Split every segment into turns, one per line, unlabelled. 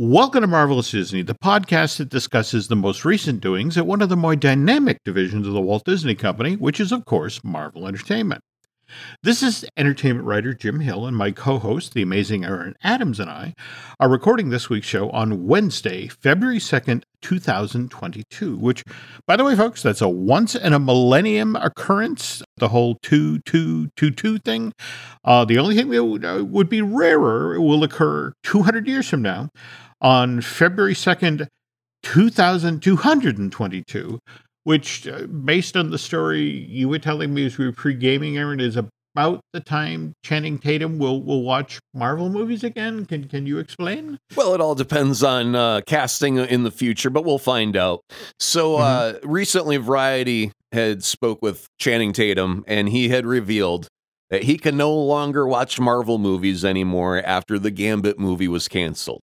Welcome to Marvelous Disney, the podcast that discusses the most recent doings at one of the more dynamic divisions of the Walt Disney Company, which is, of course, Marvel Entertainment. This is entertainment writer Jim Hill, and my co host, the amazing Aaron Adams, and I are recording this week's show on Wednesday, February 2nd, 2022, which, by the way, folks, that's a once in a millennium occurrence, the whole 2222 thing. Uh, the only thing that would, uh, would be rarer will occur 200 years from now on February 2nd, 2222 which, uh, based on the story you were telling me as we were pre-gaming, Aaron, is about the time Channing Tatum will will watch Marvel movies again. Can can you explain?
Well, it all depends on uh, casting in the future, but we'll find out. So mm-hmm. uh, recently, Variety had spoke with Channing Tatum, and he had revealed that he can no longer watch Marvel movies anymore after the Gambit movie was canceled.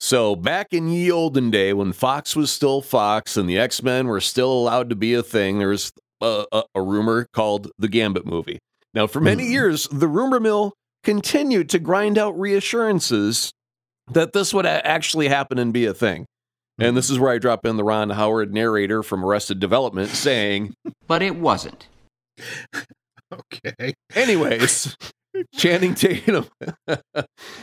So, back in ye olden day, when Fox was still Fox and the X Men were still allowed to be a thing, there was a, a, a rumor called the Gambit movie. Now, for many mm. years, the rumor mill continued to grind out reassurances that this would actually happen and be a thing. And this is where I drop in the Ron Howard narrator from Arrested Development saying,
But it wasn't.
okay.
Anyways, Channing Tatum.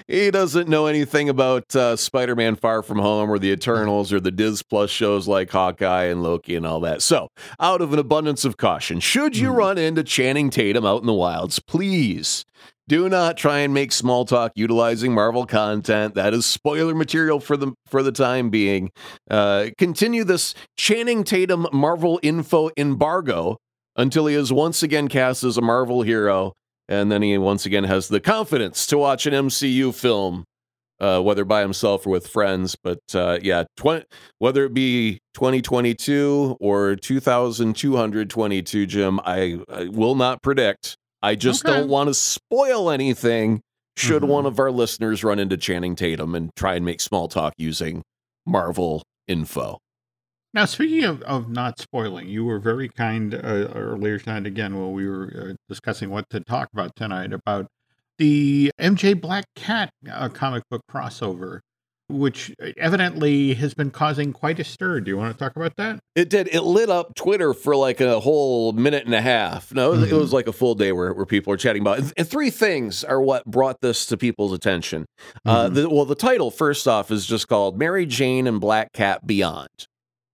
he doesn't know anything about uh, Spider Man Far From Home or the Eternals or the Diz Plus shows like Hawkeye and Loki and all that. So, out of an abundance of caution, should you mm. run into Channing Tatum out in the wilds, please do not try and make small talk utilizing Marvel content. That is spoiler material for the for the time being. Uh, continue this Channing Tatum Marvel info embargo until he is once again cast as a Marvel hero and then he once again has the confidence to watch an MCU film, uh, whether by himself or with friends. But uh, yeah, tw- whether it be 2022 or 2222, Jim, I, I will not predict. I just okay. don't want to spoil anything should mm-hmm. one of our listeners run into Channing Tatum and try and make small talk using Marvel info.
Now, speaking of, of not spoiling, you were very kind uh, earlier tonight again while we were uh, discussing what to talk about tonight about the MJ Black Cat uh, comic book crossover, which evidently has been causing quite a stir. Do you want to talk about that?
It did. It lit up Twitter for like a whole minute and a half. No, mm-hmm. it was like a full day where, where people are chatting about it. And three things are what brought this to people's attention. Uh, mm-hmm. Uh, the, well, the title, first off, is just called Mary Jane and Black Cat Beyond.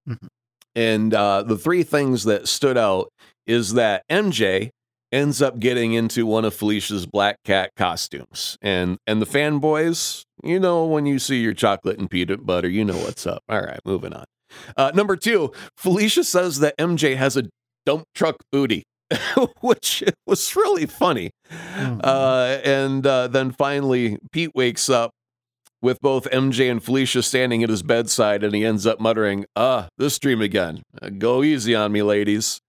Mm-hmm. And uh, the three things that stood out is that MJ ends up getting into one of Felicia's black cat costumes. And and the fanboys, you know when you see your chocolate and peanut butter, you know what's up. All right, moving on. Uh, number two, Felicia says that MJ has a dump truck booty. which was really funny. Mm-hmm. Uh, and uh, then finally, Pete wakes up with both MJ and Felicia standing at his bedside, and he ends up muttering, Ah, this dream again. Uh, go easy on me, ladies.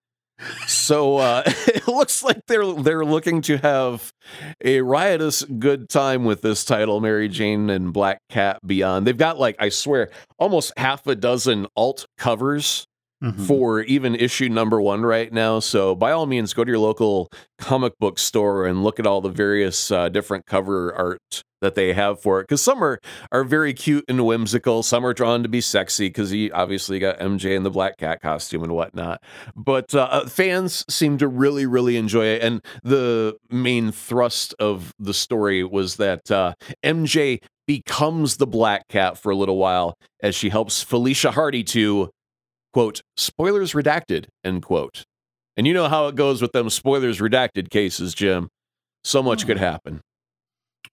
so uh, it looks like they're they're looking to have a riotous good time with this title, Mary Jane and Black Cat Beyond. They've got like I swear almost half a dozen alt covers mm-hmm. for even issue number one right now. So by all means, go to your local comic book store and look at all the various uh, different cover art that they have for it because some are are very cute and whimsical some are drawn to be sexy because he obviously got mj in the black cat costume and whatnot but uh, uh, fans seem to really really enjoy it and the main thrust of the story was that uh, mj becomes the black cat for a little while as she helps felicia hardy to quote spoilers redacted end quote and you know how it goes with them spoilers redacted cases jim so much could hmm. happen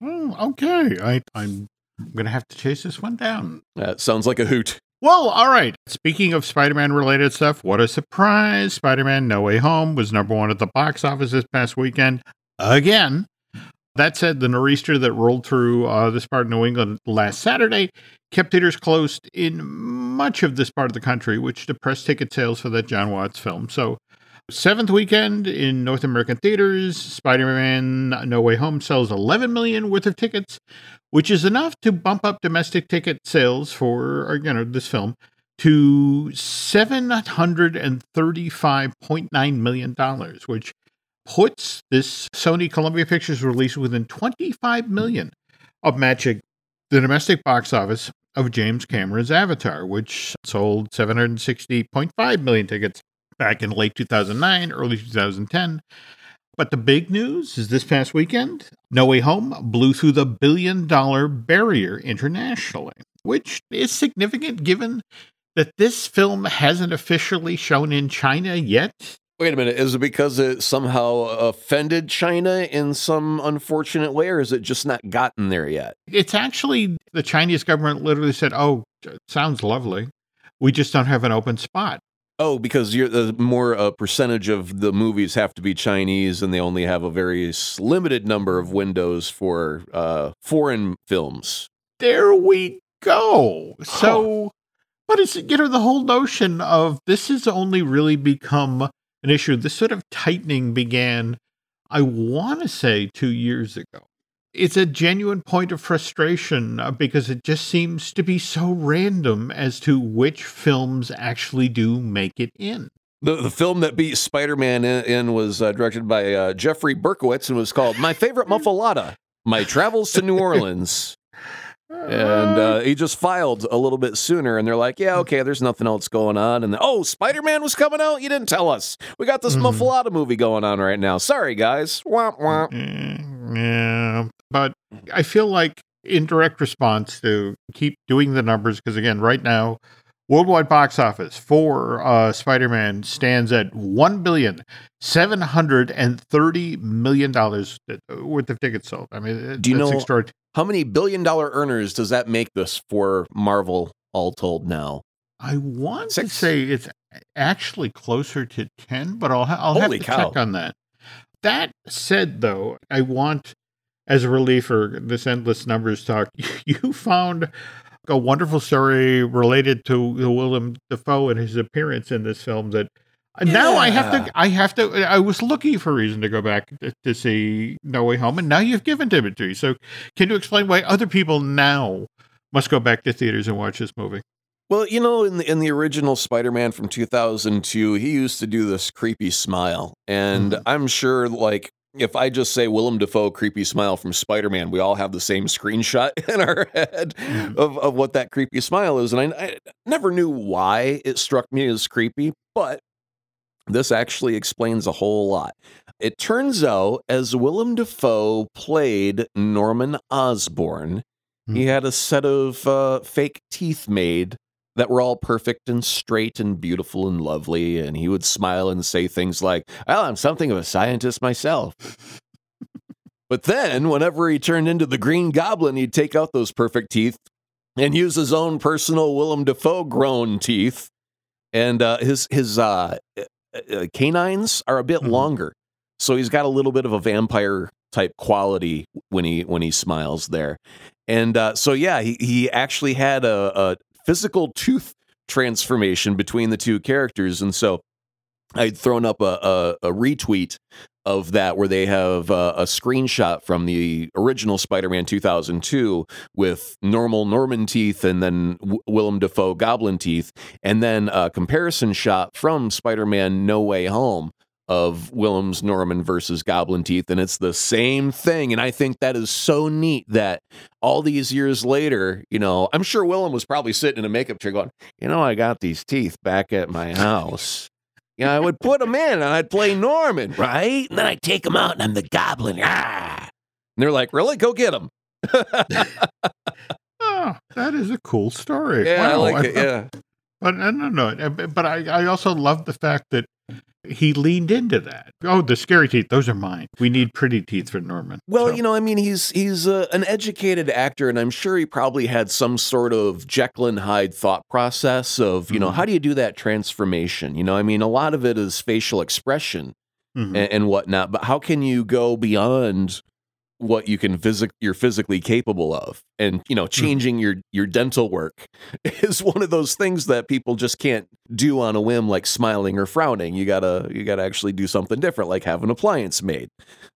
Oh, okay. I, I'm going to have to chase this one down.
That sounds like a hoot.
Well, all right. Speaking of Spider Man related stuff, what a surprise. Spider Man No Way Home was number one at the box office this past weekend again. That said, the nor'easter that rolled through uh, this part of New England last Saturday kept theaters closed in much of this part of the country, which depressed ticket sales for that Jon Watts film. So Seventh weekend in North American theaters, Spider Man No Way Home sells 11 million worth of tickets, which is enough to bump up domestic ticket sales for you know this film to 735.9 million dollars, which puts this Sony Columbia Pictures release within 25 million of matching the domestic box office of James Cameron's Avatar, which sold 760.5 million tickets back in late 2009, early 2010. But the big news is this past weekend, No Way Home blew through the billion dollar barrier internationally, which is significant given that this film hasn't officially shown in China yet.
Wait a minute. Is it because it somehow offended China in some unfortunate way, or is it just not gotten there yet?
It's actually the Chinese government literally said, Oh, sounds lovely. We just don't have an open spot.
Oh, because you're the more a percentage of the movies have to be Chinese, and they only have a very limited number of windows for uh, foreign films.
There we go. So, huh. but it's you know the whole notion of this has only really become an issue. This sort of tightening began, I want to say, two years ago it's a genuine point of frustration uh, because it just seems to be so random as to which films actually do make it in.
The, the film that beat Spider Man in, in, was uh, directed by uh, Jeffrey Berkowitz and was called My Favorite Muffalata My Travels to New Orleans. And uh, he just filed a little bit sooner, and they're like, "Yeah, okay, there's nothing else going on." And then, oh, Spider Man was coming out. You didn't tell us. We got this mm. Muffalata movie going on right now. Sorry, guys. Womp womp.
Mm, yeah, but I feel like in direct response to keep doing the numbers because again, right now, worldwide box office for uh, Spider-Man stands at one billion seven hundred and thirty million dollars worth of tickets sold. I mean,
do you know how many billion dollar earners does that make this for Marvel all told now?
I want Six? to say it's actually closer to ten, but I'll I'll Holy have to cow. check on that. That said, though, I want as a relief for this endless numbers talk, you found a wonderful story related to Willem Dafoe and his appearance in this film that yeah. now I have to I have to I was looking for a reason to go back to, to see No Way Home and now you've given it to me. So can you explain why other people now must go back to theaters and watch this movie?
Well, you know, in the in the original Spider-Man from 2002, he used to do this creepy smile, and mm-hmm. I'm sure like if I just say Willem Dafoe creepy smile from Spider Man, we all have the same screenshot in our head mm-hmm. of, of what that creepy smile is. And I, I never knew why it struck me as creepy, but this actually explains a whole lot. It turns out, as Willem Dafoe played Norman Osborn, mm-hmm. he had a set of uh, fake teeth made that were all perfect and straight and beautiful and lovely. And he would smile and say things like, Well, I'm something of a scientist myself. but then, whenever he turned into the Green Goblin, he'd take out those perfect teeth and use his own personal Willem Dafoe grown teeth. And uh, his his uh, uh, uh canines are a bit mm-hmm. longer, so he's got a little bit of a vampire type quality when he when he smiles there. And uh, so yeah, he he actually had a, a, physical tooth transformation between the two characters. And so I'd thrown up a, a, a retweet of that where they have a, a screenshot from the original Spider-Man 2002 with normal Norman teeth and then w- Willem Dafoe Goblin teeth, and then a comparison shot from Spider-Man No Way Home of Willem's Norman versus Goblin Teeth, and it's the same thing. And I think that is so neat that all these years later, you know, I'm sure Willem was probably sitting in a makeup chair going, you know, I got these teeth back at my house. You know, I would put them in and I'd play Norman, right? And then I'd take them out and I'm the Goblin. Ah! And they're like, really? Go get them.
oh, that is a cool story.
Yeah, wow. I like it. Yeah.
But no, no, no. But I, I also love the fact that he leaned into that. Oh, the scary teeth, those are mine. We need pretty teeth for Norman.
Well, so. you know, I mean, he's he's uh, an educated actor, and I'm sure he probably had some sort of Jekyll and Hyde thought process of, you mm-hmm. know, how do you do that transformation? You know, I mean, a lot of it is facial expression mm-hmm. and, and whatnot, but how can you go beyond what you can physic you're physically capable of and you know hmm. changing your your dental work is one of those things that people just can't do on a whim like smiling or frowning. You gotta you gotta actually do something different like have an appliance made.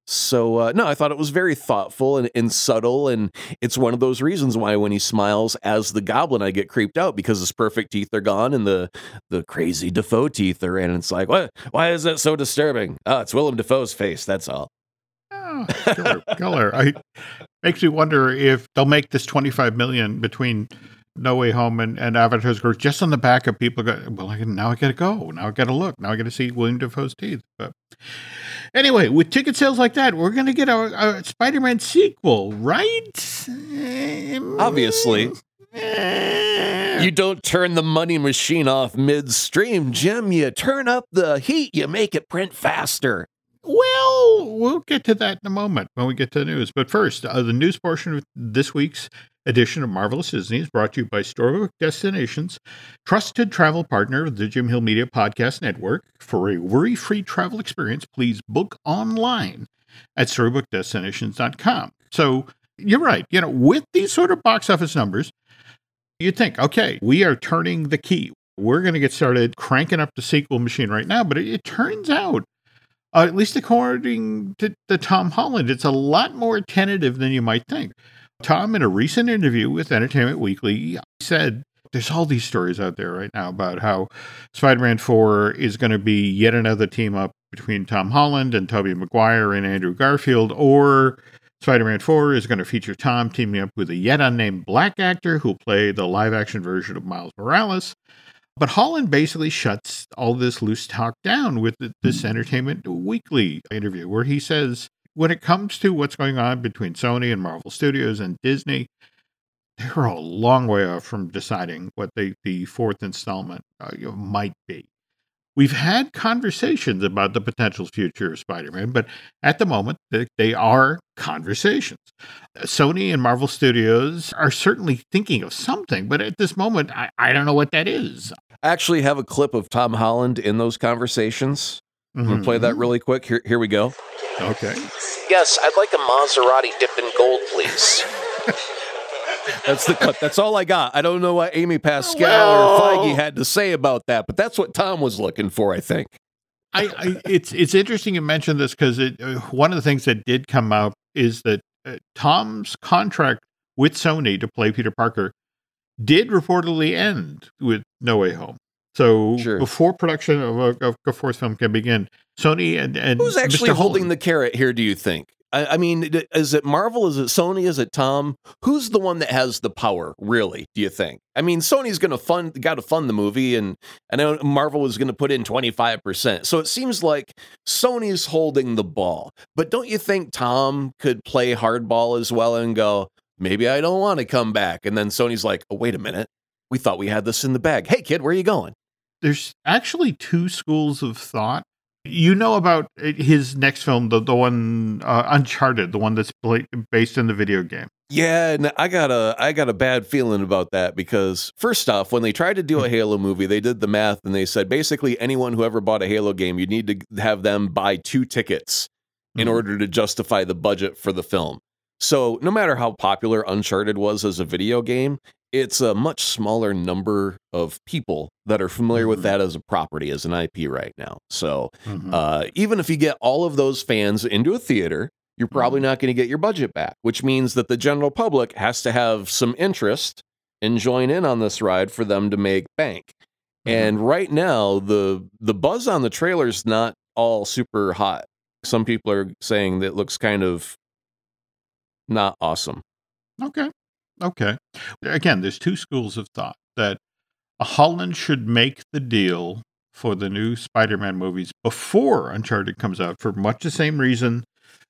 So uh, no i thought it was very thoughtful and, and subtle and it's one of those reasons why when he smiles as the goblin i get creeped out because his perfect teeth are gone and the the crazy defoe teeth are in. And it's like what why is that so disturbing? Oh it's willem dafoe's face that's all
Oh, killer, killer. I makes me wonder if they'll make this 25 million between No Way Home and, and Avatar's Growth just on the back of people go, well, I, can, now I got to go. Now I got to look. Now I got to see William Dafoe's teeth. But anyway, with ticket sales like that, we're going to get a, a Spider Man sequel, right?
Um, Obviously. Eh. You don't turn the money machine off midstream, Jim. You turn up the heat, you make it print faster.
Well, we'll get to that in a moment when we get to the news. But first, uh, the news portion of this week's edition of Marvelous Disney is brought to you by Storybook Destinations, trusted travel partner of the Jim Hill Media Podcast Network. For a worry free travel experience, please book online at StorybookDestinations.com. So you're right. You know, with these sort of box office numbers, you'd think, okay, we are turning the key. We're going to get started cranking up the sequel machine right now. But it, it turns out uh, at least according to, to Tom Holland, it's a lot more tentative than you might think. Tom, in a recent interview with Entertainment Weekly, said there's all these stories out there right now about how Spider Man 4 is going to be yet another team up between Tom Holland and Tobey Maguire and Andrew Garfield, or Spider Man 4 is going to feature Tom teaming up with a yet unnamed black actor who'll play the live action version of Miles Morales. But Holland basically shuts all this loose talk down with this Entertainment Weekly interview, where he says, when it comes to what's going on between Sony and Marvel Studios and Disney, they're a long way off from deciding what the, the fourth installment uh, might be. We've had conversations about the potential future of Spider Man, but at the moment, they are conversations. Sony and Marvel Studios are certainly thinking of something, but at this moment, I, I don't know what that is.
I actually have a clip of Tom Holland in those conversations. Mm-hmm. I'm going to play that really quick. Here, here we go.
Okay.
Yes, I'd like a Maserati dipped in gold, please.
That's the cut. That's all I got. I don't know what Amy Pascal well, or Feige had to say about that, but that's what Tom was looking for, I think.
I, I it's it's interesting you mentioned this because uh, one of the things that did come out is that uh, Tom's contract with Sony to play Peter Parker did reportedly end with No Way Home. So sure. before production of a, of a fourth film can begin, Sony and, and
who's actually
Mr.
holding the carrot here? Do you think? I, I, mean, is it Marvel? Is it Sony? Is it Tom? Who's the one that has the power? Really? Do you think? I mean, Sony's going to fund, got to fund the movie, and I know Marvel is going to put in twenty five percent. So it seems like Sony's holding the ball. But don't you think Tom could play hardball as well and go, maybe I don't want to come back, and then Sony's like, oh, wait a minute, we thought we had this in the bag. Hey, kid, where are you going?
There's actually two schools of thought you know about uh, his next film, the the one uh, Uncharted, the one that's based in the video game.
Yeah, and I got a I got a bad feeling about that because first off, when they tried to do a hmm. Halo movie, they did the math and they said basically anyone who ever bought a Halo game, you need to have them buy two tickets in mm-hmm. order to justify the budget for the film. So, no matter how popular Uncharted was as a video game, it's a much smaller number of people that are familiar mm-hmm. with that as a property as an IP right now. So mm-hmm. uh, even if you get all of those fans into a theater, you're probably mm-hmm. not going to get your budget back, which means that the general public has to have some interest and join in on this ride for them to make bank. Mm-hmm. And right now, the the buzz on the trailer is not all super hot. Some people are saying that looks kind of not awesome.
Okay. Okay. Again, there's two schools of thought that Holland should make the deal for the new Spider-Man movies before Uncharted comes out for much the same reason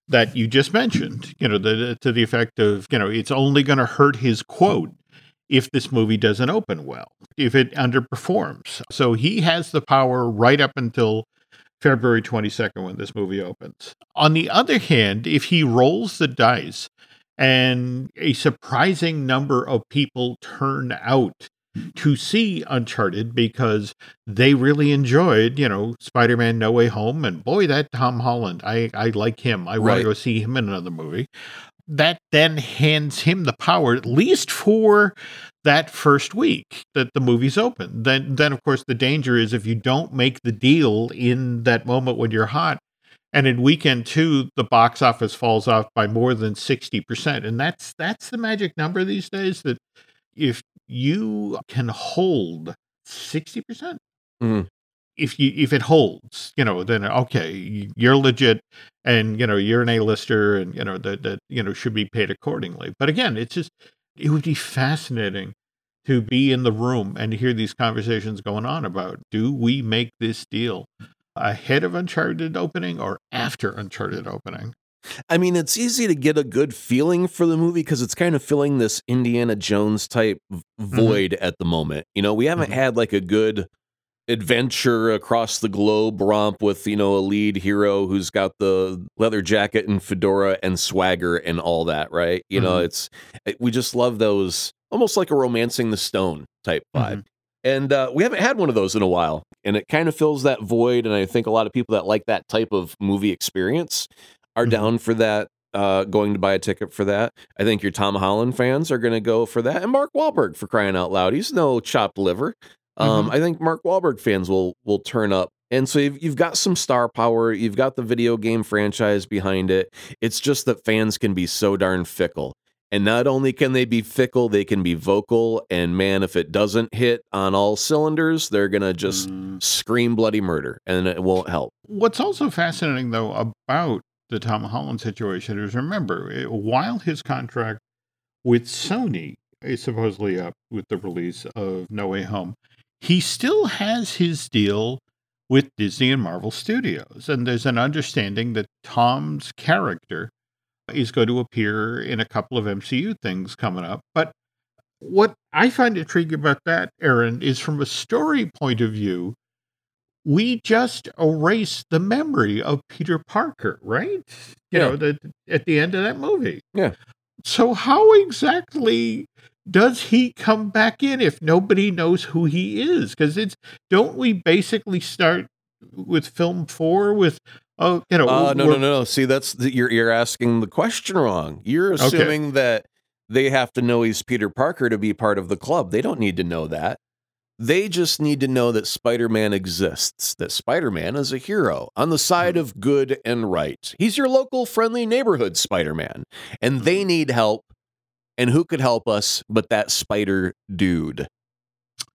that you just mentioned. You know, the, to the effect of you know it's only going to hurt his quote if this movie doesn't open well, if it underperforms. So he has the power right up until February 22nd when this movie opens. On the other hand, if he rolls the dice and a surprising number of people turn out to see Uncharted because they really enjoyed, you know, Spider Man No Way Home. And boy, that Tom Holland, I, I like him. I right. want to go see him in another movie. That then hands him the power, at least for that first week that the movie's open. Then, then of course, the danger is if you don't make the deal in that moment when you're hot, and in weekend two, the box office falls off by more than 60%. And that's that's the magic number these days that if you can hold 60%, mm-hmm. if you if it holds, you know, then okay, you're legit and you know, you're an A-lister and you know that that you know should be paid accordingly. But again, it's just it would be fascinating to be in the room and to hear these conversations going on about do we make this deal ahead of Uncharted opening or after Uncharted opening?
I mean, it's easy to get a good feeling for the movie because it's kind of filling this Indiana Jones type void mm-hmm. at the moment. You know, we haven't mm-hmm. had like a good adventure across the globe romp with you know a lead hero who's got the leather jacket and fedora and swagger and all that right you mm-hmm. know it's we just love those almost like a romancing the stone type vibe mm-hmm. and uh, we haven't had one of those in a while and it kind of fills that void and i think a lot of people that like that type of movie experience are mm-hmm. down for that uh, going to buy a ticket for that. I think your Tom Holland fans are going to go for that, and Mark Wahlberg for crying out loud. He's no chopped liver. Um, mm-hmm. I think Mark Wahlberg fans will will turn up. And so you've, you've got some star power. You've got the video game franchise behind it. It's just that fans can be so darn fickle. And not only can they be fickle, they can be vocal. And man, if it doesn't hit on all cylinders, they're going to just mm. scream bloody murder and it won't help.
What's also fascinating, though, about the Tom Holland situation is remember, while his contract with Sony is supposedly up with the release of No Way Home, he still has his deal with Disney and Marvel Studios. And there's an understanding that Tom's character is going to appear in a couple of MCU things coming up. But what I find intriguing about that, Aaron, is from a story point of view, we just erase the memory of Peter Parker, right? You yeah. know, the, at the end of that movie.
Yeah.
So, how exactly does he come back in if nobody knows who he is? Because it's don't we basically start with film four with oh you know
uh, no no no no see that's the, you're you're asking the question wrong. You're assuming okay. that they have to know he's Peter Parker to be part of the club. They don't need to know that. They just need to know that Spider Man exists, that Spider Man is a hero on the side of good and right. He's your local friendly neighborhood Spider Man, and they need help and who could help us but that spider dude?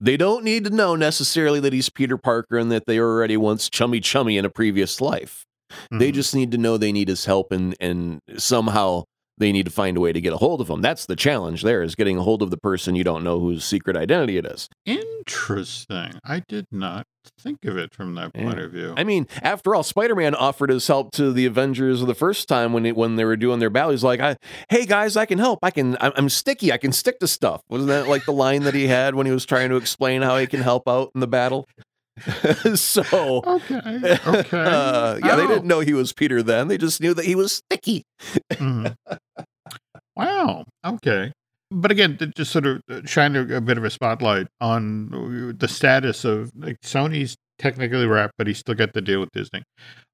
They don't need to know necessarily that he's Peter Parker and that they were already once chummy chummy in a previous life. Mm-hmm. They just need to know they need his help and and somehow they need to find a way to get a hold of him. That's the challenge there is getting a hold of the person you don't know whose secret identity it is.
Interesting. I did not think of it from that yeah. point of view.
I mean, after all, Spider-Man offered his help to the Avengers the first time when it, when they were doing their battle. He's like, I, "Hey guys, I can help. I can. I'm, I'm sticky. I can stick to stuff." Wasn't that like the line that he had when he was trying to explain how he can help out in the battle? so
okay, okay, uh,
yeah, oh. they didn't know he was Peter then. They just knew that he was sticky. mm-hmm.
Wow. Okay. But again, to just sort of uh, shine a, bit of a spotlight on uh, the status of like Sony's technically wrapped, but he still got the deal with Disney.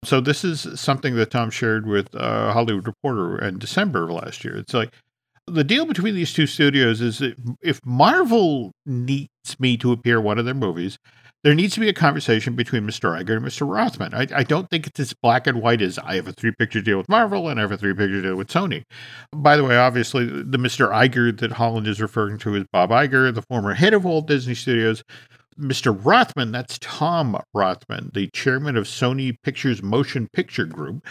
So this is something that Tom shared with uh, Hollywood Reporter in December of last year. It's like the deal between these two studios is if Marvel needs me to appear one of their movies, there needs to be a conversation between Mr. Iger and Mr. Rothman. I, I, don't think it's as black and white as I have a three picture deal with Marvel and I have a three picture deal with Sony. By the way, obviously, the Mr. Iger that Holland is referring to is Bob Iger, the former head of Walt Disney Studios. Mr. Rothman, that's Tom Rothman, the chairman of Sony Pictures Motion Picture Group.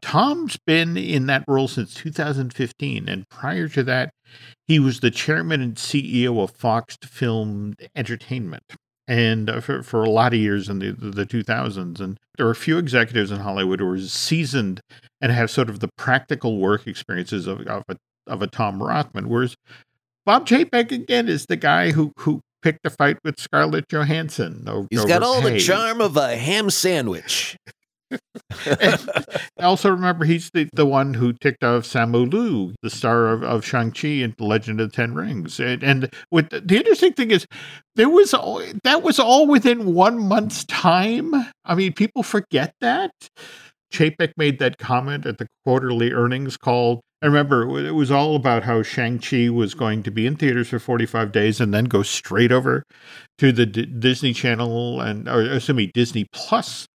Tom's been in that role since 2015, and prior to that, he was the chairman and CEO of Fox Film Entertainment and uh, for, for a lot of years in the, the 2000s. And there are a few executives in Hollywood who are seasoned and have sort of the practical work experiences of, of, a, of a Tom Rothman. Whereas Bob Chapek, again, is the guy who, who picked a fight with Scarlett Johansson.
Over, He's got all the charm of a ham sandwich.
also remember he's the, the one who ticked off Simu Liu, the star of, of Shang-Chi and The Legend of the Ten Rings. And, and with the interesting thing is there was all, that was all within one month's time. I mean, people forget that. Chapek made that comment at the quarterly earnings call. I remember it was all about how Shang-Chi was going to be in theaters for 45 days and then go straight over to the D- Disney Channel and, or excuse me, Disney Plus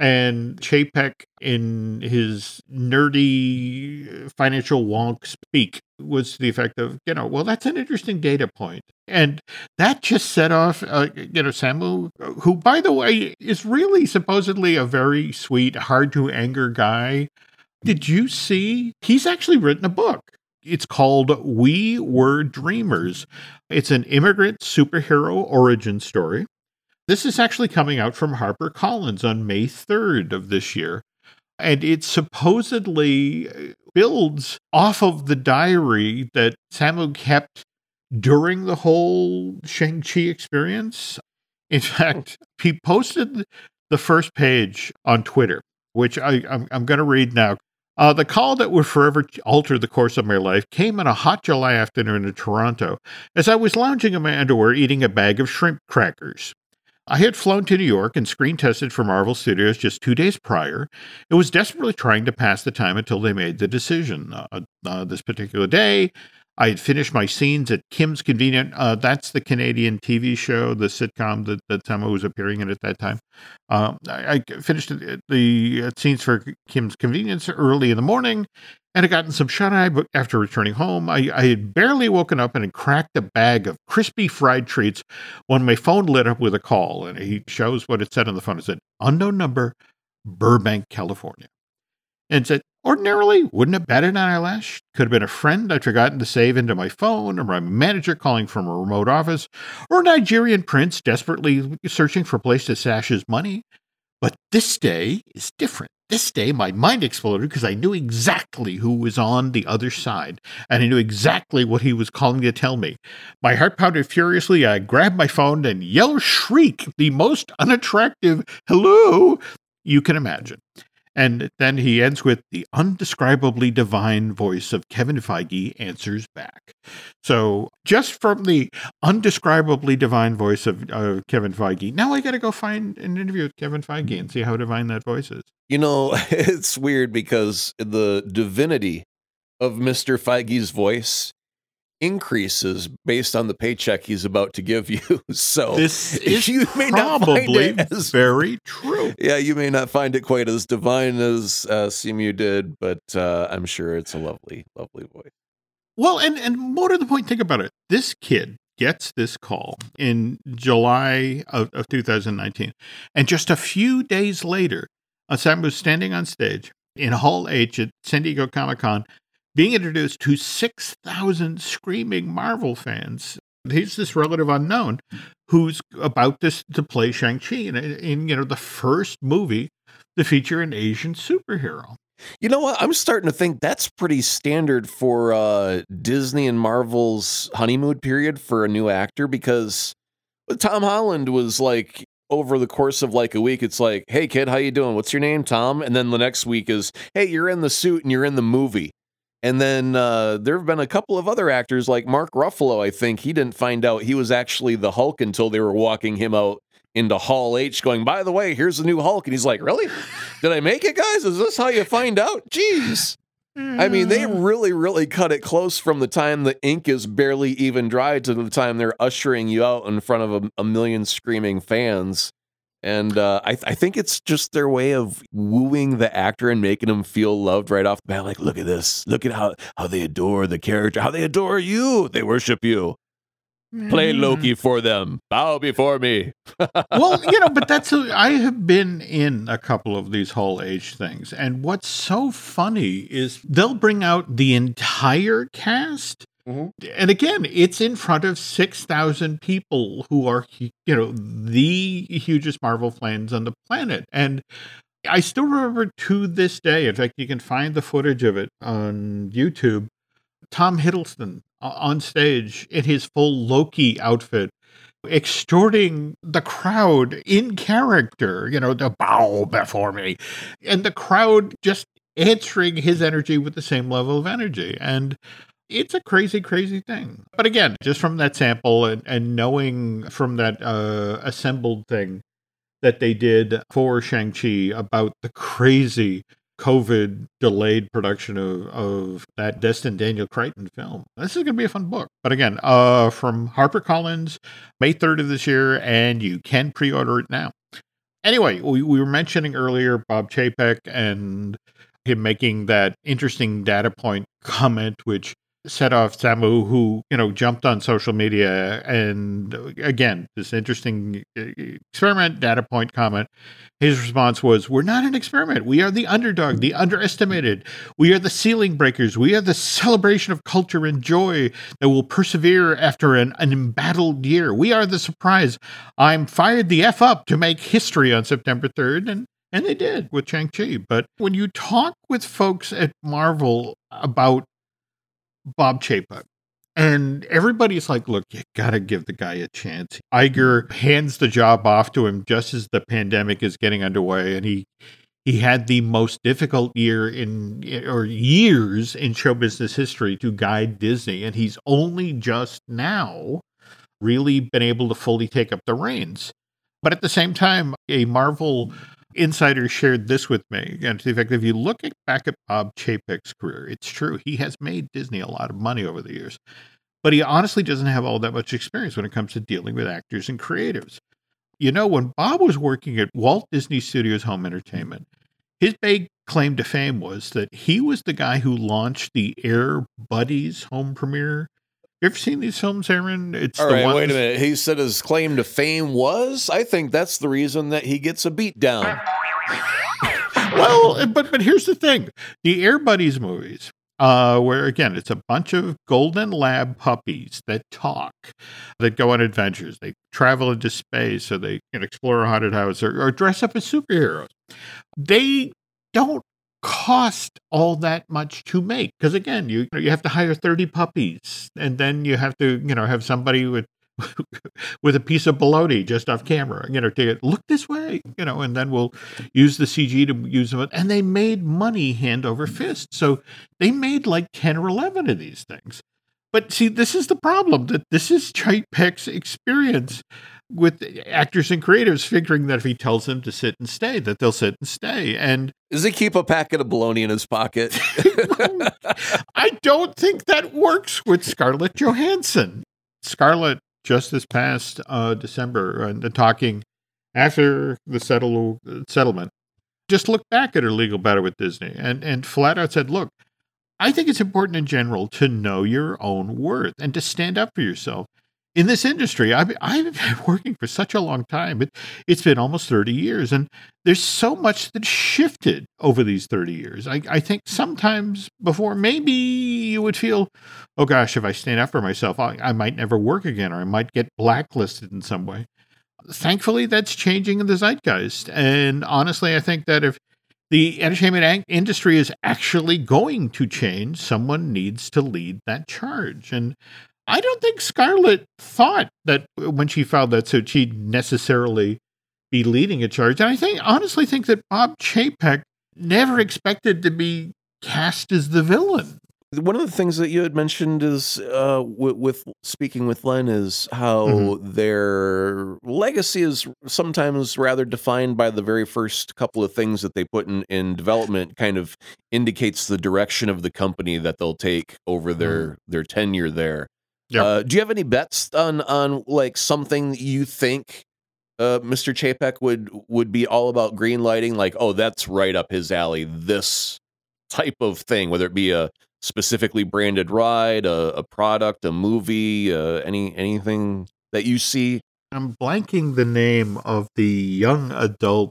and Chapek, in his nerdy financial wonk speak, was to the effect of, you know, well, that's an interesting data point. And that just set off, uh, you know, Simu, who, by the way, is really supposedly a very sweet, hard to anger guy. Did you see? He's actually written a book It's called We Were Dreamers. It's an immigrant superhero origin story. This is actually coming out from HarperCollins on May 3rd of this year. And it supposedly uh, builds off of the diary that Simu kept during the whole Shang-Chi experience. In fact, he posted the first page on Twitter, which I, I'm, I'm going to read now. Uh, the call that would forever alter the course of my life came on a hot July afternoon in Toronto as I was lounging in my underwear eating a bag of shrimp crackers. I had flown to New York and screen tested for Marvel Studios just two days prior and was desperately trying to pass the time until they made the decision. Uh, uh, this particular day, I had finished my scenes at Kim's Convenience. Uh, that's the Canadian TV show, the sitcom that, that Simu was appearing in at that time. Uh, I, I, finished the uh, scenes for Kim's Convenience early in the morning and had gotten some shut eye. But after returning home, I, I, had barely woken up and had cracked a bag of crispy fried treats when my phone lit up with a call. And he shows what it said on the phone. It said, unknown number, Burbank, California. And said, Ordinarily, wouldn't have batted an eyelash. Could have been a friend I'd forgotten to save into my phone, or my manager calling from a remote office, or a Nigerian prince desperately searching for a place to stash his money. But this day is different. This day, my mind exploded because I knew exactly who was on the other side, and I knew exactly what he was calling to tell me. My heart pounded furiously. I grabbed my phone and yelled, shriek, the most unattractive hello you can imagine. And then he ends with the undescribably divine voice of Kevin Feige answers back. So, just from the undescribably divine voice of uh, Kevin Feige, now I got to go find an interview with Kevin Feige and see how divine that voice is.
You know, it's weird because the divinity of Mr. Feige's voice increases based on the paycheck he's about to give you. So
this is you may probably not as, very true.
Yeah, you may not find it quite as divine as uh, Simu did, but uh, I'm sure it's a lovely, lovely voice.
Well, and and more to the point, think about it. This kid gets this call in July of, of 2019, and just a few days later, Sam was standing on stage in Hall H at San Diego Comic Con being introduced to 6,000 screaming Marvel fans. He's this relative unknown who's about to, to play Shang-Chi in, in, you know, the first movie to feature an Asian superhero.
You know what? I'm starting to think that's pretty standard for uh, Disney and Marvel's honeymoon period for a new actor because Tom Holland was like over the course of like a week it's like hey kid how you doing what's your name tom and then the next week is hey you're in the suit and you're in the movie and then uh, there have been a couple of other actors, like Mark Ruffalo. I think he didn't find out he was actually the Hulk until they were walking him out into Hall H, going, "By the way, here's the new Hulk," and he's like, "Really? Did I make it, guys? Is this how you find out?" Jeez. I mean, they mm. really, really cut it close from the time the ink is barely even dry to the time they're ushering you out in front of a, a million screaming fans. And uh, I, th- I think it's just their way of wooing the actor and making him feel loved right off the bat. Like, look at this. Look at how, how they adore the character, how they adore you. They worship you. Play mm. Loki for them. Bow before me.
well, you know, but that's a, I have been in a couple of these Hall H things, and what's so funny is they'll bring out the entire cast Mm-hmm. And again, it's in front of 6,000 people who are, you know, the hugest Marvel fans on the planet. And I still remember to this day, in fact, you can find the footage of it on YouTube. Tom Hiddleston on stage in his full Loki outfit, extorting the crowd in character, you know, to bow before me. And the crowd just answering his energy with the same level of energy. And it's a crazy, crazy thing. But again, just from that sample and, and knowing from that uh, assembled thing that they did for Shang-Chi about the crazy COVID delayed production of, of that Destin Daniel Cretton film. This is going to be a fun book. But again, uh, from HarperCollins, May 3rd of this year, and you can pre order it now. Anyway, we, we were mentioning earlier Bob Chapek and him making that interesting data point comment, which set off Simu, who you know jumped on social media, and again, this interesting uh, experiment data point comment. His response was, "We're not an experiment. We are the underdog, the underestimated. We are the ceiling breakers. We are the celebration of culture and joy that will persevere after an, an embattled year. We are the surprise. I'm fired the f up to make history on September 3rd, and." And they did with Shang-Chi. But when you talk with folks at Marvel about Bob Chapek. And everybody's like, look, you got to give the guy a chance. Iger hands the job off to him just as the pandemic is getting underway. And he he had the most difficult year in or years in show business history to guide Disney. And he's only just now really been able to fully take up the reins. But at the same time, a Marvel insiders shared this with me. And to the effect, if you look at, back at Bob Chapek's career, it's true. He has made Disney a lot of money over the years, but he honestly doesn't have all that much experience when it comes to dealing with actors and creatives. You know, when Bob was working at Walt Disney Studios Home Entertainment, his big claim to fame was that he was the guy who launched the Air Buddies home premiere you ever seen these films, Aaron?
It's All right, ones... wait a minute. He said his claim to fame was. I think that's the reason that he gets a beat down.
well, but but here's the thing: the Air Buddies movies, uh, where again it's a bunch of golden lab puppies that talk, that go on adventures, they travel into space, so they can explore a haunted house, or, or dress up as superheroes. They don't cost all that much to make because again you you have to hire 30 puppies and then you have to you know have somebody with with a piece of bologna just off camera you know to look this way you know and then we'll use the cg to use them and they made money hand over fist. So they made like 10 or 11 of these things. But see this is the problem that this is Chapek's experience with actors and creators figuring that if he tells them to sit and stay, that they'll sit and stay. And
does he keep a packet of bologna in his pocket?
I don't think that works with Scarlett Johansson. Scarlett just this past uh, December, uh, the talking after the settle, settlement, just looked back at her legal battle with Disney and and flat out said, "Look, I think it's important in general to know your own worth and to stand up for yourself." In this industry. I've, I've been working for such a long time. It, it's been almost 30 years, and there's so much that shifted over these 30 years. I, I think sometimes before, maybe you would feel, oh gosh, if I stand up for myself, I, I might never work again, or I might get blacklisted in some way. Thankfully, that's changing in the zeitgeist. And honestly, I think that if the entertainment industry is actually going to change, someone needs to lead that charge. And I don't think Scarlett thought that when she filed that suit, she'd necessarily be leading a charge. And I think, honestly, think that Bob Chapek never expected to be cast as the villain.
One of the things that you had mentioned is uh, with, with, speaking with Len is how mm-hmm. their legacy is sometimes rather defined by the very first couple of things that they put in, in development. Kind of indicates the direction of the company that they'll take over their mm. their tenure there. Yep. Uh, do you have any bets on on like something you think uh, Mr. Chapek would would be all about green lighting? Like, oh, that's right up his alley. This type of thing, whether it be a specifically branded ride, a, a product, a movie, uh, any anything that you see.
I'm blanking the name of the young adult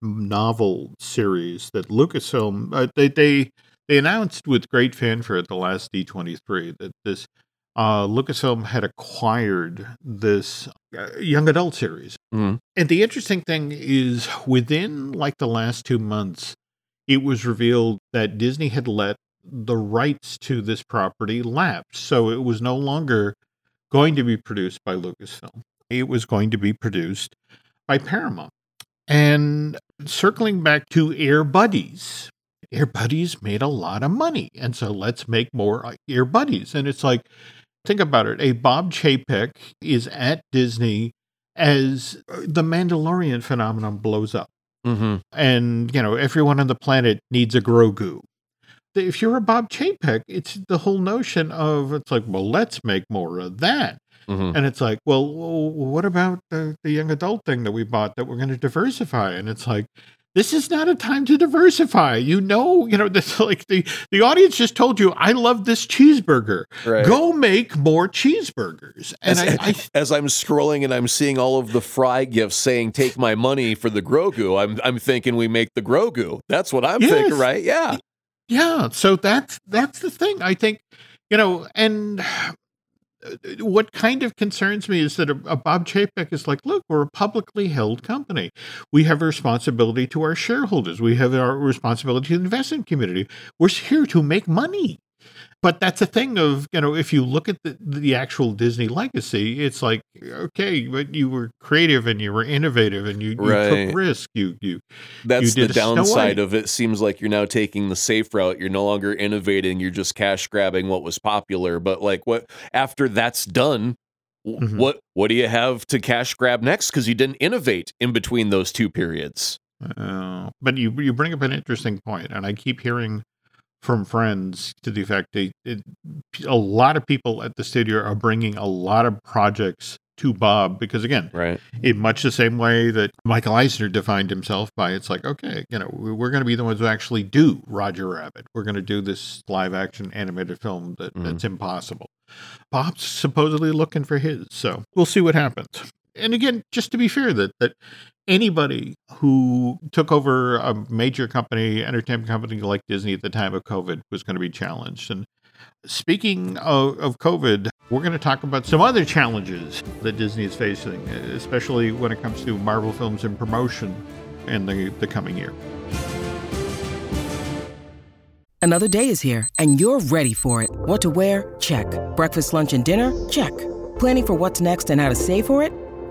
novel series that Lucasfilm uh, they they they announced with great fanfare at the last D23 that this uh, Lucasfilm had acquired this uh, young adult series. Mm-hmm. And the interesting thing is, within like the last two months, it was revealed that Disney had let the rights to this property lapse. So it was no longer going to be produced by Lucasfilm, it was going to be produced by Paramount. And circling back to Air Buddies, Air Buddies made a lot of money. And so let's make more uh, Air Buddies. And it's like, Think about it. A Bob Chapek is at Disney as the Mandalorian phenomenon blows up. Mm-hmm. And, you know, everyone on the planet needs a Grogu. If you're a Bob Chapek, it's the whole notion of, it's like, well, let's make more of that. Mm-hmm. And it's like, well, what about the, the young adult thing that we bought that we're going to diversify? And it's like, this is not a time to diversify. You know, you know, this like the the audience just told you, I love this cheeseburger.
Right.
Go make more cheeseburgers. And
as,
I, I
as I'm scrolling and I'm seeing all of the fry gifts saying "Take my money for the Grogu," I'm I'm thinking we make the Grogu. That's what I'm
Yes.
thinking, right? Yeah,
Yeah, so that's that's the thing. I think, you know, and what kind of concerns me is that a, a Bob Chapek is like, look, we're a publicly held company. We have a responsibility to our shareholders. We have our responsibility to the investment community. We're here to make money. But that's a thing of, you know, if you look at the, the actual Disney legacy, it's like, okay, but you were creative and you were innovative and you, you took risk. You, you,
that's
You
the downside of it. Seems like you're now taking the safe route. You're no longer innovating. You're just cash grabbing what was popular. But like, what after that's done?
Mhm.
What what do you have to cash grab next? Because you didn't innovate in between those two periods.
Uh, but you you bring up an interesting point, and I keep hearing from friends to the effect that it, a lot of people at the studio are bringing a lot of projects to Bob because again,
Right.
in much the same way that Michael Eisner defined himself by, it's like okay, you know, we- we're going to be the ones who actually do Roger Rabbit. We're going to do this live action animated film that,
Mhm.
that's impossible. Bob's supposedly looking for his, so we'll see what happens. And again, just to be fair, that that anybody who took over a major company, entertainment company like Disney at the time of COVID was going to be challenged. And speaking of, of COVID, we're going to talk about some other challenges that Disney is facing, especially when it comes to Marvel films and promotion in the, the coming year.
Another day is here, and you're ready for it. What to wear? Check. Breakfast, lunch, and dinner? Check. Planning for what's next and how to save for it?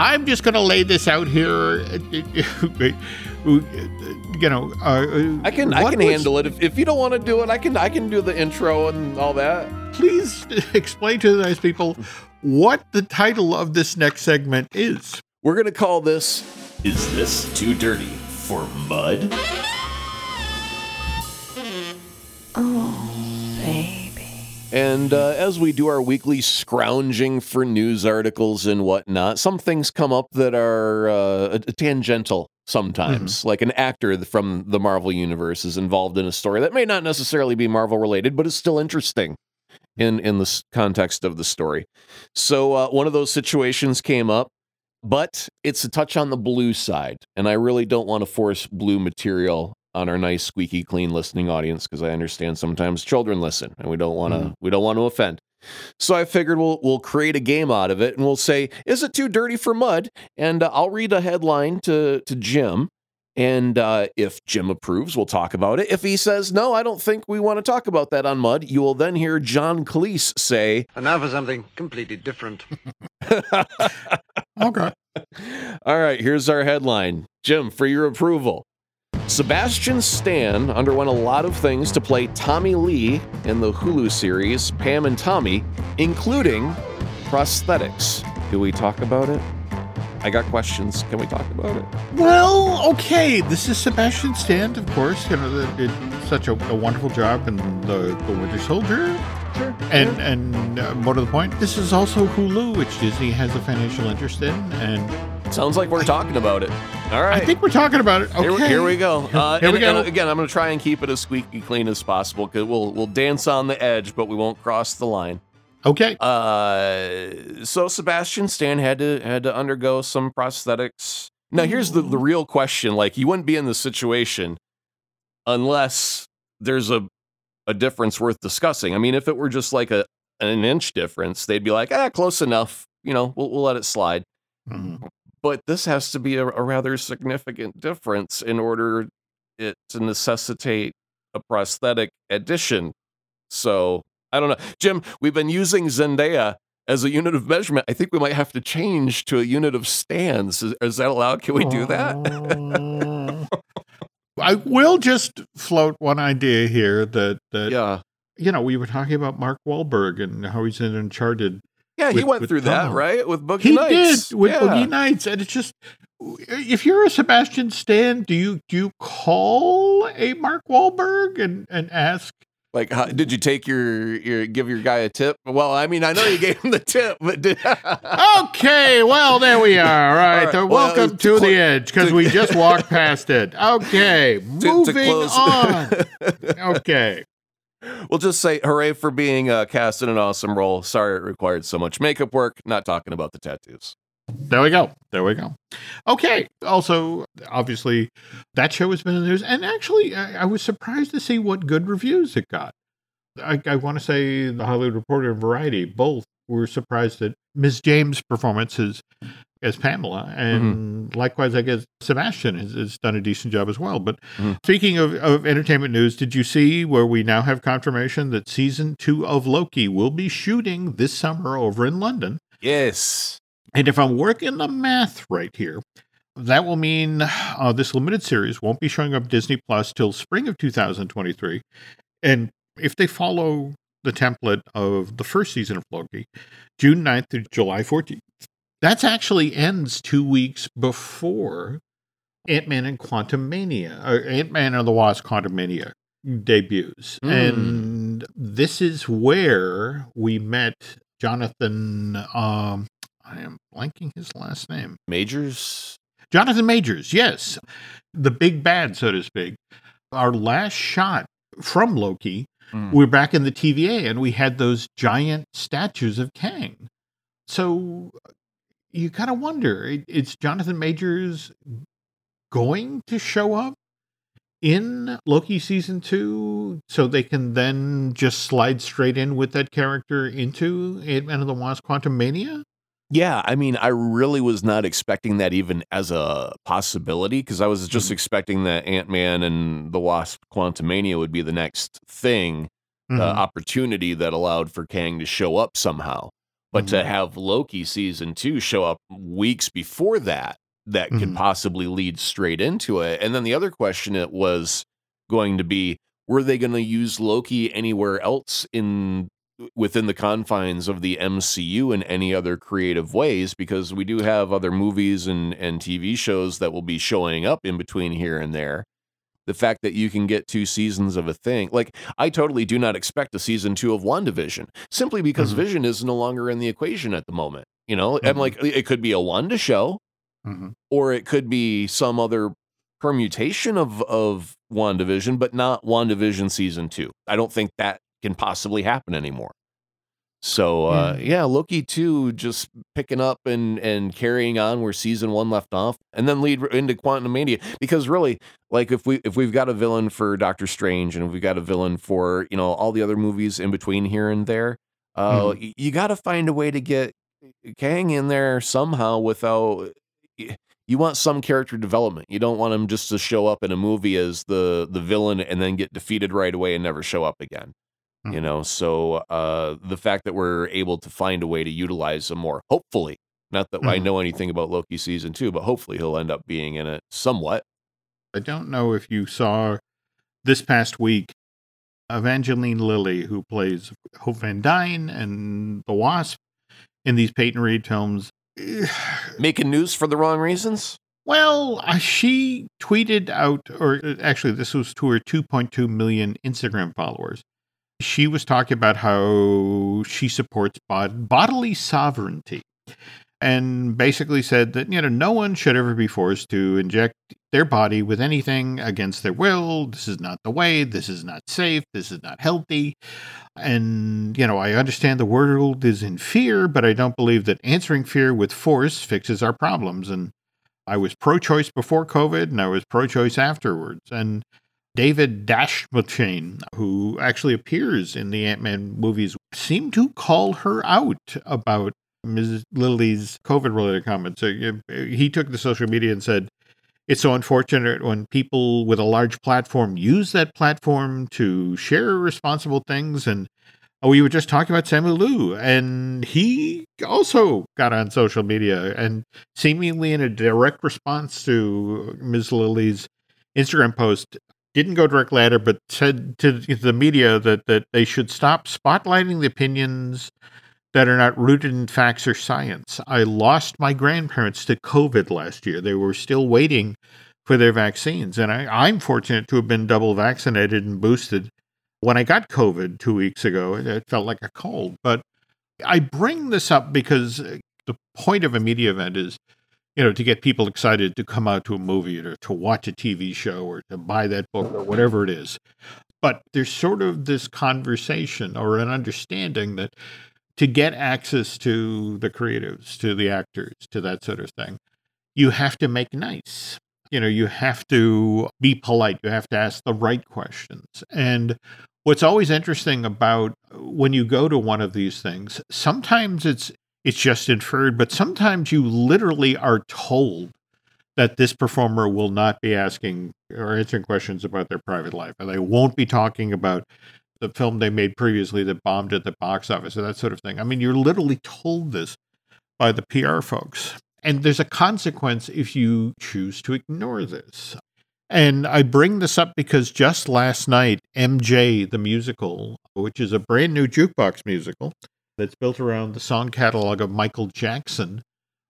I'm just going to lay this out here. You know, uh,
I can I can
was-
handle it. If, if you don't want to do it, I can I can do the intro and all that.
Please explain to the nice people what the title of this next segment is.
We're gonna call this Is This Too Dirty for Mud? And uh, as we do our weekly scrounging for news articles and whatnot, some things come up that are uh, tangential sometimes. Like an actor from the Marvel Universe is involved in a story that may not necessarily be Marvel related, but is still interesting in, in the context of the story. So uh, one of those situations came up, but it's a touch on the blue side. And I really don't want to force blue material on our nice squeaky clean listening audience because I understand sometimes children listen and we don't want to we don't want to offend. So I figured we'll we'll create a game out of it and we'll say, is it too dirty for mud? And uh, I'll read a headline to to Jim. And uh, if Jim approves, we'll talk about it. If he says, no, I don't think we want to talk about that on Mud, you will then hear John Cleese say,
And now for something completely different.
Okay.
All right, here's our headline. Jim, for your approval. Sebastian Stan underwent a lot of things to play Tommy Lee in the Hulu series Pam and Tommy, including prosthetics. Do we talk about it? I got questions. Can we talk about it?
Well, okay. This is Sebastian Stan, of course. You know, did such a, a wonderful job in the, the Winter Soldier.
Sure.
And and uh, more to the point, this is also Hulu, which Disney has a financial interest in. And
Sounds like we're talking about it. All right.
I think we're talking about it. Okay.
Here, here we go. Uh,
Here we
and- and
go.
again, I'm going to try and keep it as squeaky clean as possible because we'll we'll dance on the edge, but we won't cross the line.
Okay.
Uh, so Sebastian Stan had to had to undergo some prosthetics. Now here's the, the real question: like you wouldn't be in this situation unless there's a a difference worth discussing. I mean, if it were just like a an inch difference, they'd be like, ah, close enough. You know, we'll, we'll let it slide.
Mhm.
But this has to be a, a rather significant difference in order it to necessitate a prosthetic addition. So I don't know, Jim. We've been using Zendaya as a unit of measurement. I think we might have to change to a unit of stands. Is, is that allowed? Can we do that?
Oh. I will just float one idea here that that
yeah.
you know we were talking about Mark Wahlberg and how he's in Uncharted.
Yeah, he went
with
through that, right? With Boogie
He
Nights.
did with
yeah.
Boogie Nights, and it's just if you're a Sebastian Stan, do you do you call a Mark Wahlberg and and ask?
Like, how, did you take your your give your guy a tip? Well, I mean, I know you gave him the tip, but did,
Okay, well there we are. All right,
right,
so
well,
welcome
to
to,
clo-
the edge because
to-
we just walked past it. Okay,
to
moving
close-
on. Okay.
We'll just say hooray for being uh, cast in an awesome role. Sorry it required so much makeup work. Not talking about the tattoos.
There we go. There we go. Okay. Also, obviously, that show has been in the news, and actually, I, I was surprised to see what good reviews it got. I, I want to say the Hollywood Reporter and Variety both were surprised that Ms. James' performance is as Pamela, and likewise, I guess Sebastian has, has done a decent job as well. But
Mhm.
speaking of, of entertainment news, did you see where we now have confirmation that season two of Loki will be shooting this summer over in London?
Yes.
And if I'm working the math right here, that will mean uh, this limited series won't be showing up Disney Plus till spring of 2023. And if they follow the template of the first season of Loki, June 9th to July 14th, that's actually ends two weeks before Ant Man and Quantumania, or Ant Man and the Wasp Quantumania debuts.
Hmm.
And this is where we met Jonathan. Um, I am blanking his last name.
Majors.
Jonathan Majors, yes. The big bad, so to speak. Our last shot from Loki,
Mm.
we're back in the TVA and we had those giant statues of Kang. So you kind of wonder is Jonathan Majors going to show up in Loki season two so they can then just slide straight in with that character into Ant Man and the Wasp Quantumania?
Yeah, I mean, I really was not expecting that even as a possibility because I was just
Mhm.
expecting that Ant Man and the Wasp Quantumania would be the next thing, uh,
Mhm.
opportunity that allowed for Kang to show up somehow. But to
Mhm.
have Loki season two show up weeks before that, that could
Mhm.
possibly lead straight into it. And then the other question it was going to be were they going to use Loki anywhere else in within the confines of the MCU in any other creative ways because we do have other movies and and TV shows that will be showing up in between here and there. The fact that you can get two seasons of a thing, like I totally do not expect a season two of WandaVision simply because
Mhm.
Vision is no longer in the equation at the moment. You know, I'm
Mhm.
like, it could be a Wanda show,
Mhm.
or it could be some other permutation of of WandaVision, but not WandaVision season two. I don't think that can possibly happen anymore. So uh, yeah, Loki two just picking up and and carrying on where season one left off, and then lead into Quantumania. Because really, like if we if we've got a villain for Doctor Strange and we've got a villain for you know all the other movies in between here and there, uh, y- you got to find a way to get Kang in there somehow without. You want some character development. You don't want him just to show up in a movie as the the villain and then get defeated right away and never show up again you
Mhm.
know so uh the fact that we're able to find a way to utilize him more hopefully not that i
Mhm.
know anything about loki season two but hopefully he'll end up being in it somewhat
I don't know if you saw this past week Evangeline Lilly, who plays Hope Van Dyne and the Wasp in these Peyton Reed films.
making news for the wrong reasons
Well, uh, she tweeted out, or uh, actually, this was to her 2.2 million Instagram followers. She was talking about how she supports bod- bodily sovereignty and basically said that, you know, no one should ever be forced to inject their body with anything against their will. This is not the way. This is not safe. This is not healthy. And, you know, I understand the world is in fear, but I don't believe that answering fear with force fixes our problems. And I was pro choice before COVID and I was pro choice afterwards. And David Dastmalchian, who actually appears in the Ant Man movies, seemed to call her out about Ms. Lilly's COVID related comments. So, he took the social media and said, It's so unfortunate when people with a large platform use that platform to share responsible things. And oh, we were just talking about Simu Liu, and he also got on social media and seemingly in a direct response to Ms. Lilly's Instagram post, didn't go directly at her, but said to the media that, that they should stop spotlighting the opinions that are not rooted in facts or science. I lost my grandparents to COVID last year. They were still waiting for their vaccines. And I, I'm fortunate to have been double vaccinated and boosted. When I got COVID two weeks ago, it felt like a cold. But I bring this up because the point of a media event is you know, to get people excited to come out to a movie or to watch a TV show or to buy that book or whatever it is. But there's sort of this conversation or an understanding that to get access to the creatives, to the actors, to that sort of thing, you have to make nice. You know, you have to be polite. You have to ask the right questions. And what's always interesting about when you go to one of these things, sometimes it's it's just inferred, but sometimes you literally are told that this performer will not be asking or answering questions about their private life, and they won't be talking about the film they made previously that bombed at the box office or that sort of thing. I mean, you're literally told this by the PR folks. And there's a consequence if you choose to ignore this. And I bring this up because just last night, MJ, the musical, which is a brand new jukebox musical, that's built around the song catalog of Michael Jackson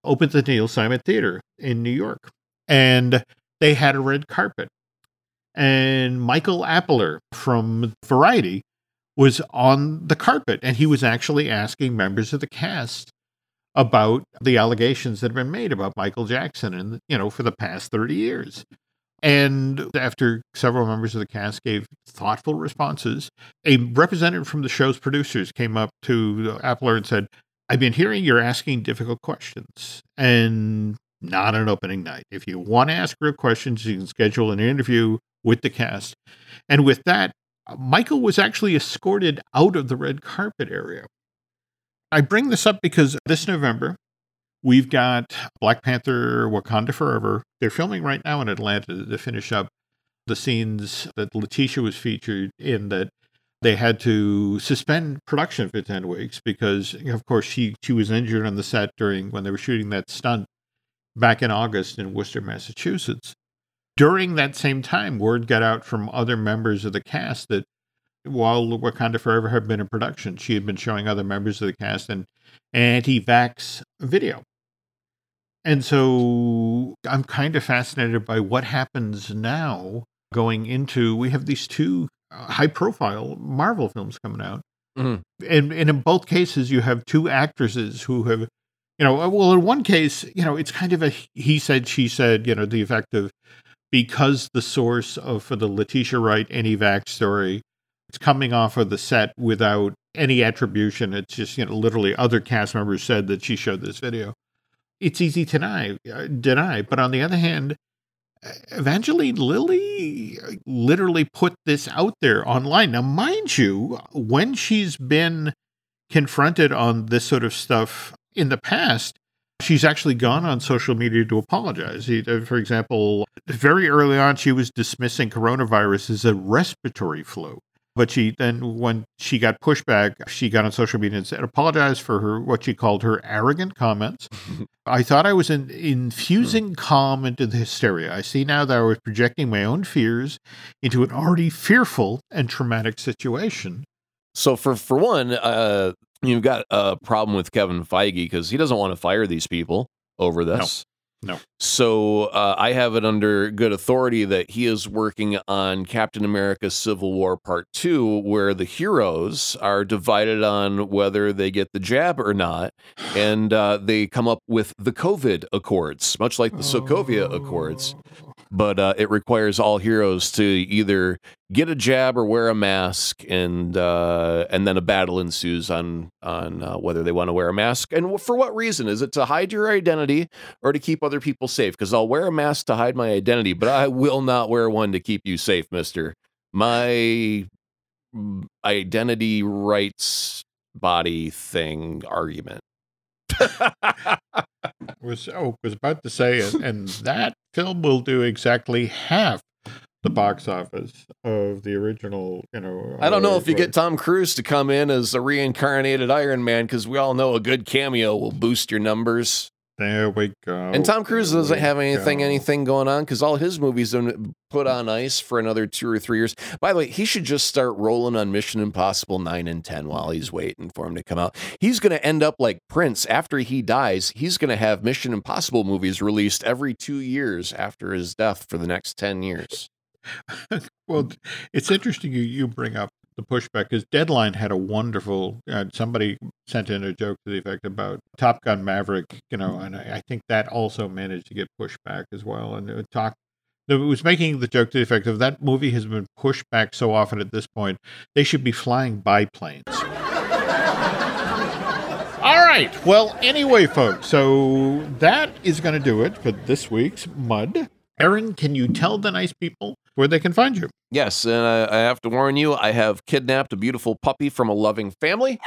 opened the Neil Simon Theater in New York. And they had a red carpet. And Michael Appler from Variety was on the carpet, and he was actually asking members of the cast about the allegations that have been made about Michael Jackson and you know for the past 30 years. And after several members of the cast gave thoughtful responses, a representative from the show's producers came up to Appler and said, I've been hearing you're asking difficult questions and not an opening night. If you want to ask real questions, you can schedule an interview with the cast. And with that, Michael was actually escorted out of the red carpet area. I bring this up because this November, We've got Black Panther Wakanda Forever. They're filming right now in Atlanta to finish up the scenes that Letitia was featured in that they had to suspend production for 10 weeks because of course she she was injured on the set during when they were shooting that stunt back in August in Worcester, Massachusetts. During that same time, word got out from other members of the cast that while Wakanda Forever had been in production, she had been showing other members of the cast an anti-vax video. And so I'm kind of fascinated by what happens now going into we have these two uh, high profile Marvel films coming out. Mm-hmm. And, and in both cases you have two actresses who have you know well in one case you know it's kind of a he said she said you know the effect of because the source of for the Letitia Wright anti-vax story it's coming off of the set without any attribution it's just you know literally other cast members said that she showed this video it's easy to deny, uh, deny. But on the other hand, Evangeline Lilly uh, literally put this out there online. Now, mind you, when she's been confronted on this sort of stuff in the past, she's actually gone on social media to apologize. Uh, for example, very early on, she was dismissing coronavirus as a respiratory flu. But she then, when she got pushback, she got on social media and said, apologized for her, what she called her arrogant comments. I thought I was in, infusing calm into the hysteria. I see now that I was projecting my own fears into an already fearful and traumatic situation.
So, for, for one, uh, you've got a problem with Kevin Feige because he doesn't want to fire these people over this.
No.
So uh, I have it under good authority that he is working on Captain America Civil War Part 2, where the heroes are divided on whether they get the jab or not. And uh, they come up with the COVID Accords, much like the Sokovia Accords. But uh, it requires all heroes to either get a jab or wear a mask, and uh, and then a battle ensues on on uh, whether they want to wear a mask and for what reason. Is it to hide your identity or to keep other people safe? Because I'll wear a mask to hide my identity, but I will not wear one to keep you safe, Mister. My identity rights body thing argument.
was oh was about to say it, and that film will do exactly half the box office of the original. You know,
I don't know
uh,
if you get Tom Cruise to come in as a reincarnated Iron Man because we all know a good cameo will boost your numbers.
There we go.
And Tom Cruise
There
doesn't have anything
go.
anything going on because all his movies have been put on ice for another two or three years. By the way, he should just start rolling on Mission Impossible nine and ten while he's waiting for him to come out. He's going to end up like Prince after he dies. He's going to have Mission Impossible movies released every two years after his death for the next ten years.
Well, it's interesting you, you bring up the pushback because Deadline had a wonderful. Uh, somebody sent in a joke to the effect about Top Gun Maverick, you know, and I, I think that also managed to get pushback as well. And it talk, it was making the joke to the effect of that movie has been pushed back so often at this point, they should be flying biplanes. All right. Well, anyway, folks, so that is going to do it for this week's Mud. Aaron, can you tell the nice people where they can find you?
Yes, and I, I have to warn you, I have kidnapped a beautiful puppy from a loving family.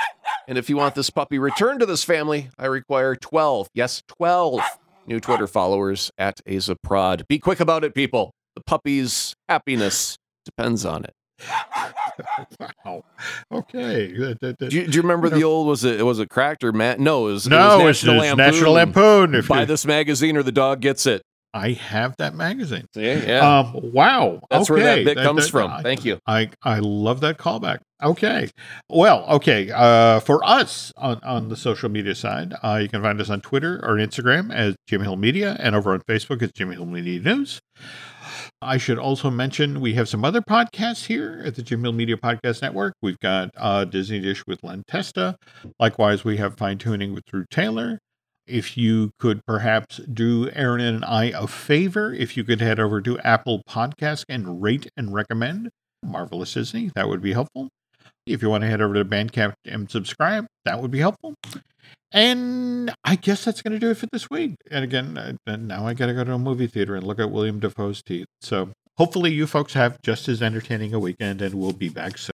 And if you want this puppy returned to this family, I require 12, yes, 12 new Twitter followers at Azaprod. Be quick about it, people. The puppy's happiness depends on it.
Wow. Okay. Uh, that-
Do you, do you remember the old, was it, was it cracked or Mad? No, it was,
no,
it was
it's,
National
it's
Lampoon.
National Lampoon.
Buy
you-
this magazine or the dog gets it.
I have that magazine.
See? Yeah.
Um, wow.
That's where that
okay.
bit comes
that-
from.
I-
Thank you.
I, I love that callback. Okay. Well, okay. Uh, for us on, on the social media side, uh, you can find us on Twitter or Instagram as Jim Hill Media and over on Facebook as Jim Hill Media News. I should also mention we have some other podcasts here at the Jim Hill Media Podcast Network. We've got uh, Disney Dish with Len Testa. Likewise, we have Fine Tuning with Drew Taylor. If you could perhaps do Aaron and I a favor, if you could head over to Apple Podcast and rate and recommend Marvelous Disney, that would be helpful. If you want to head over to Bandcamp and subscribe, that would be helpful. And I guess that's going to do it for this week. And again, now I got to go to a movie theater and look at Willem Dafoe's teeth. So hopefully you folks have just as entertaining a weekend, and we'll be back soon.